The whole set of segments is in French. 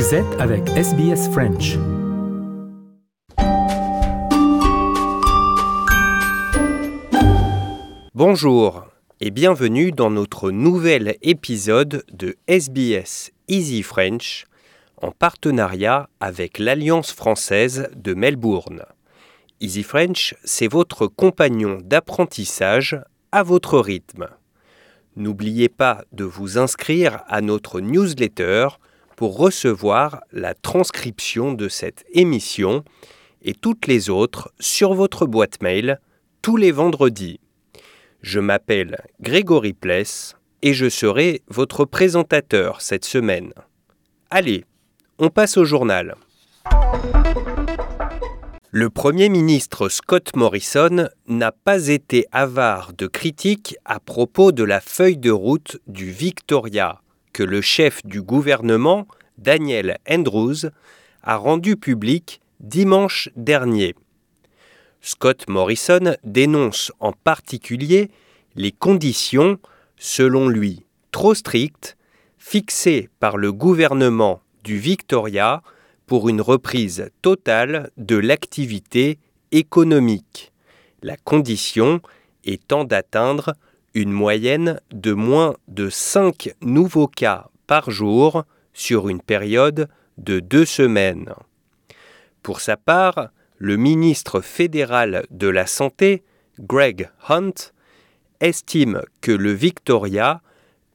Vous êtes avec SBS French. Bonjour et bienvenue dans notre nouvel épisode de SBS Easy French en partenariat avec l'Alliance française de Melbourne. Easy French, c'est votre compagnon d'apprentissage à votre rythme. N'oubliez pas de vous inscrire à notre newsletter pour recevoir la transcription de cette émission et toutes les autres sur votre boîte mail tous les vendredis. Je m'appelle Grégory Pless et je serai votre présentateur cette semaine. Allez, on passe au journal. Le Premier ministre Scott Morrison n'a pas été avare de critiques à propos de la feuille de route du Victoria que le chef du gouvernement, Daniel Andrews, a rendu public dimanche dernier. Scott Morrison dénonce en particulier les conditions, selon lui, trop strictes, fixées par le gouvernement du Victoria pour une reprise totale de l'activité économique, la condition étant d'atteindre une moyenne de moins de 5 nouveaux cas par jour sur une période de deux semaines. Pour sa part, le ministre fédéral de la Santé, Greg Hunt, estime que le Victoria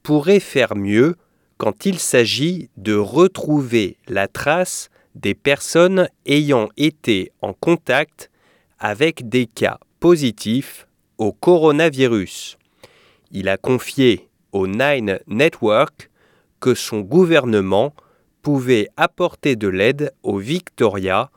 pourrait faire mieux quand il s'agit de retrouver la trace des personnes ayant été en contact avec des cas positifs au coronavirus. Il a confié au Nine Network que son gouvernement pouvait apporter de l'aide au Victoria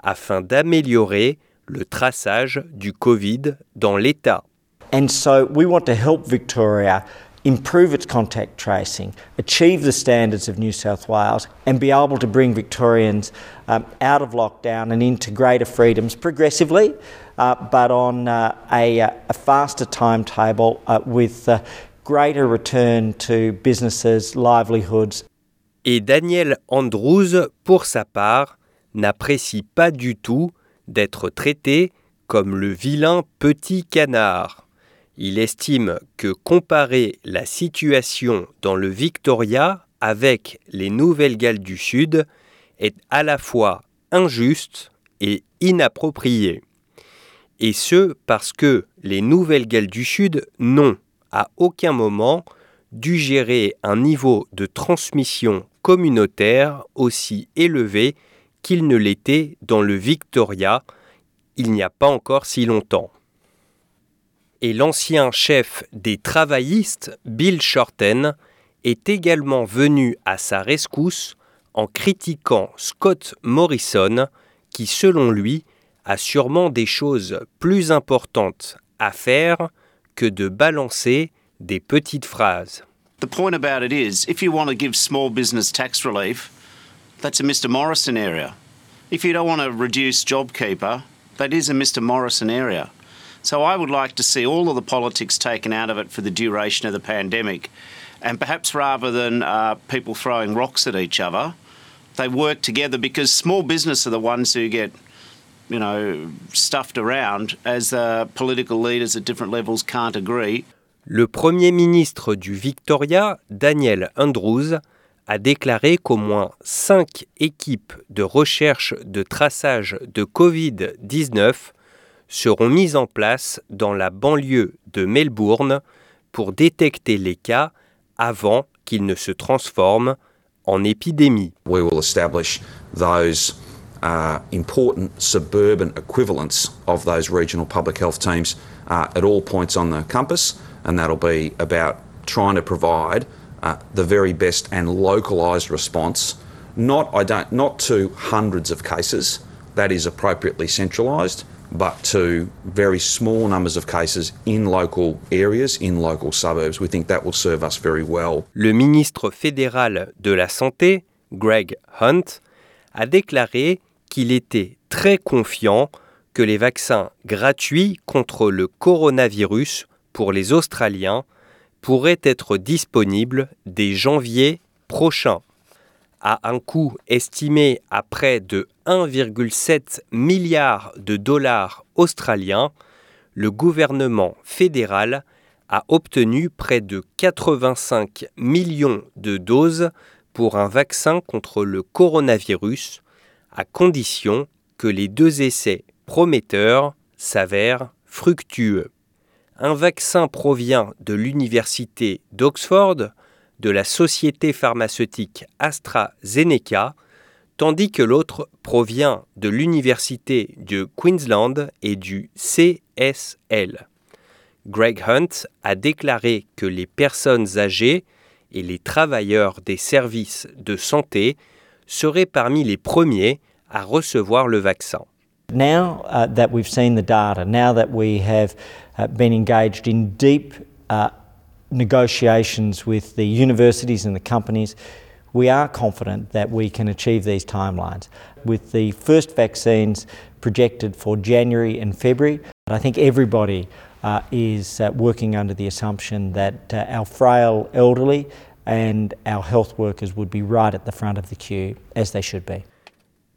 afin d'améliorer le traçage du Covid dans l'État. And so we want to help Victoria improve its contact tracing, achieve the standards of New South Wales, and be able to bring Victorians um, out of lockdown and into greater freedoms progressively, uh, but on uh, a, a, faster timetable uh, with greater return to businesses, livelihoods. Et Daniel Andrews, pour sa part, n'apprécie pas du tout d'être traité comme le vilain petit canard. Il estime que comparer la situation dans le Victoria avec les Nouvelles-Galles du Sud est à la fois injuste et inapproprié. Et ce parce que les Nouvelles-Galles du Sud n'ont à aucun moment dû gérer un niveau de transmission communautaire aussi élevé qu'il ne l'était dans le Victoria il n'y a pas encore si longtemps. Et l'ancien chef des travaillistes, Bill Shorten, est également venu à sa rescousse en critiquant Scott Morrison, qui selon lui a sûrement des choses plus importantes à faire que de balancer des petites phrases. The point about it is, if you want to give small business tax relief, that's a Mr. Morrison area. If you don't want to reduce JobKeeper, that is a Mr. Morrison area. So I would like to see all of the politics taken out of it for the duration of the pandemic. And perhaps rather than uh, people throwing rocks at each other, they work together because small business are the ones who get, you know, stuffed around as uh, political leaders at different levels can't agree. Le Premier ministre du Victoria, Daniel Andrews, a déclaré qu'au moins cinq équipes de recherche de traçage de Covid-19 seront mises en place dans la banlieue de Melbourne pour détecter les cas avant qu'ils ne se transforment en épidémie. We will establish those uh, important suburban equivalents of those regional public health teams uh, at all points on the compass, and that'll be about trying to provide uh, the very best and localised response, not, I don't, not to hundreds of cases, that is appropriately centralised, but to very small numbers of cases in local areas, in local suburbs. We think that will serve us very well. Le ministre fédéral de la Santé, Greg Hunt, a déclaré qu'il était très confiant que les vaccins gratuits contre le coronavirus pour les Australiens pourraient être disponibles dès janvier prochain. à un coût estimé à près de 1,7 milliard de dollars australiens, le gouvernement fédéral a obtenu près de 85 millions de doses pour un vaccin contre le coronavirus, à condition que les deux essais prometteurs s'avèrent fructueux. Un vaccin provient de l'Université d'Oxford, de la société pharmaceutique AstraZeneca, tandis que l'autre provient de l'Université de Queensland et du CSL. Greg Hunt a déclaré que les personnes âgées et les travailleurs des services de santé seraient parmi les premiers à recevoir le vaccin. Now uh, that we've seen the data, now that we have uh, been engaged in deep uh, negotiations with the universities and the companies, we are confident that we can achieve these timelines. With the first vaccines projected for January and February, I think everybody uh, is uh, working under the assumption that uh, our frail elderly and our health workers would be right at the front of the queue, as they should be.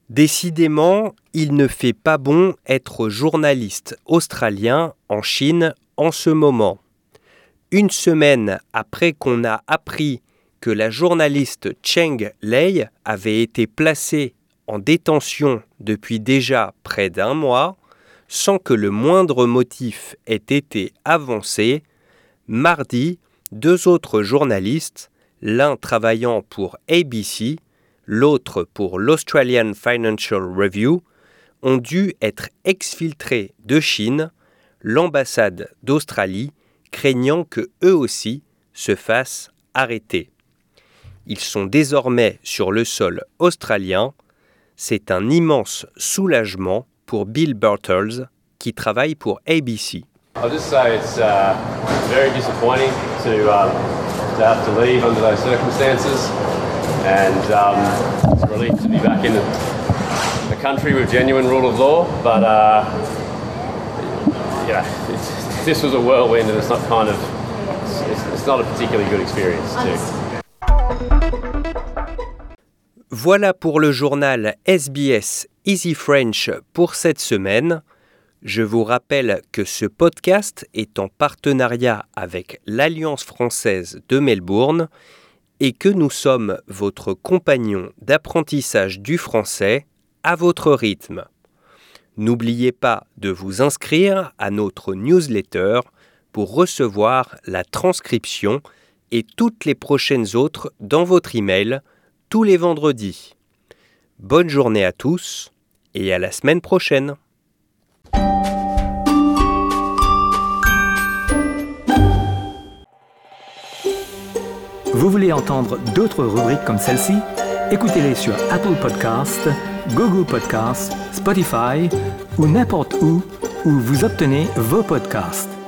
Décidément, il ne fait pas bon être journaliste australien en Chine en ce moment. Une semaine après qu'on a appris que la journaliste Cheng Lei avait été placée en détention depuis déjà près d'un mois, sans que le moindre motif ait été avancé, mardi, deux autres journalistes, l'un travaillant pour ABC, l'autre pour l'Australian Financial Review, ont dû être exfiltrés de Chine, l'ambassade d'Australie craignant que eux aussi se fassent arrêter. Ils sont désormais sur le sol australien. C'est un immense soulagement pour Bill Burtles qui travaille pour ABC. I'll just say it's uh, very disappointing to, um, to have to leave under those circumstances. and um, it's a relief to be back in a country with genuine rule of law. But uh, yeah, this was a whirlwind, and it's not kind of it's, it's not a particularly good experience too. Voilà pour le journal SBS Easy French pour cette semaine. Je vous rappelle que ce podcast est en partenariat avec l'Alliance française de Melbourne et que nous sommes votre compagnon d'apprentissage du français à votre rythme. N'oubliez pas de vous inscrire à notre newsletter pour recevoir la transcription et toutes les prochaines autres dans votre email tous les vendredis. Bonne journée à tous et à la semaine prochaine. Vous voulez entendre d'autres rubriques comme celle-ci? Écoutez-les sur Apple Podcasts, Google Podcasts, Spotify ou n'importe où où vous obtenez vos podcasts.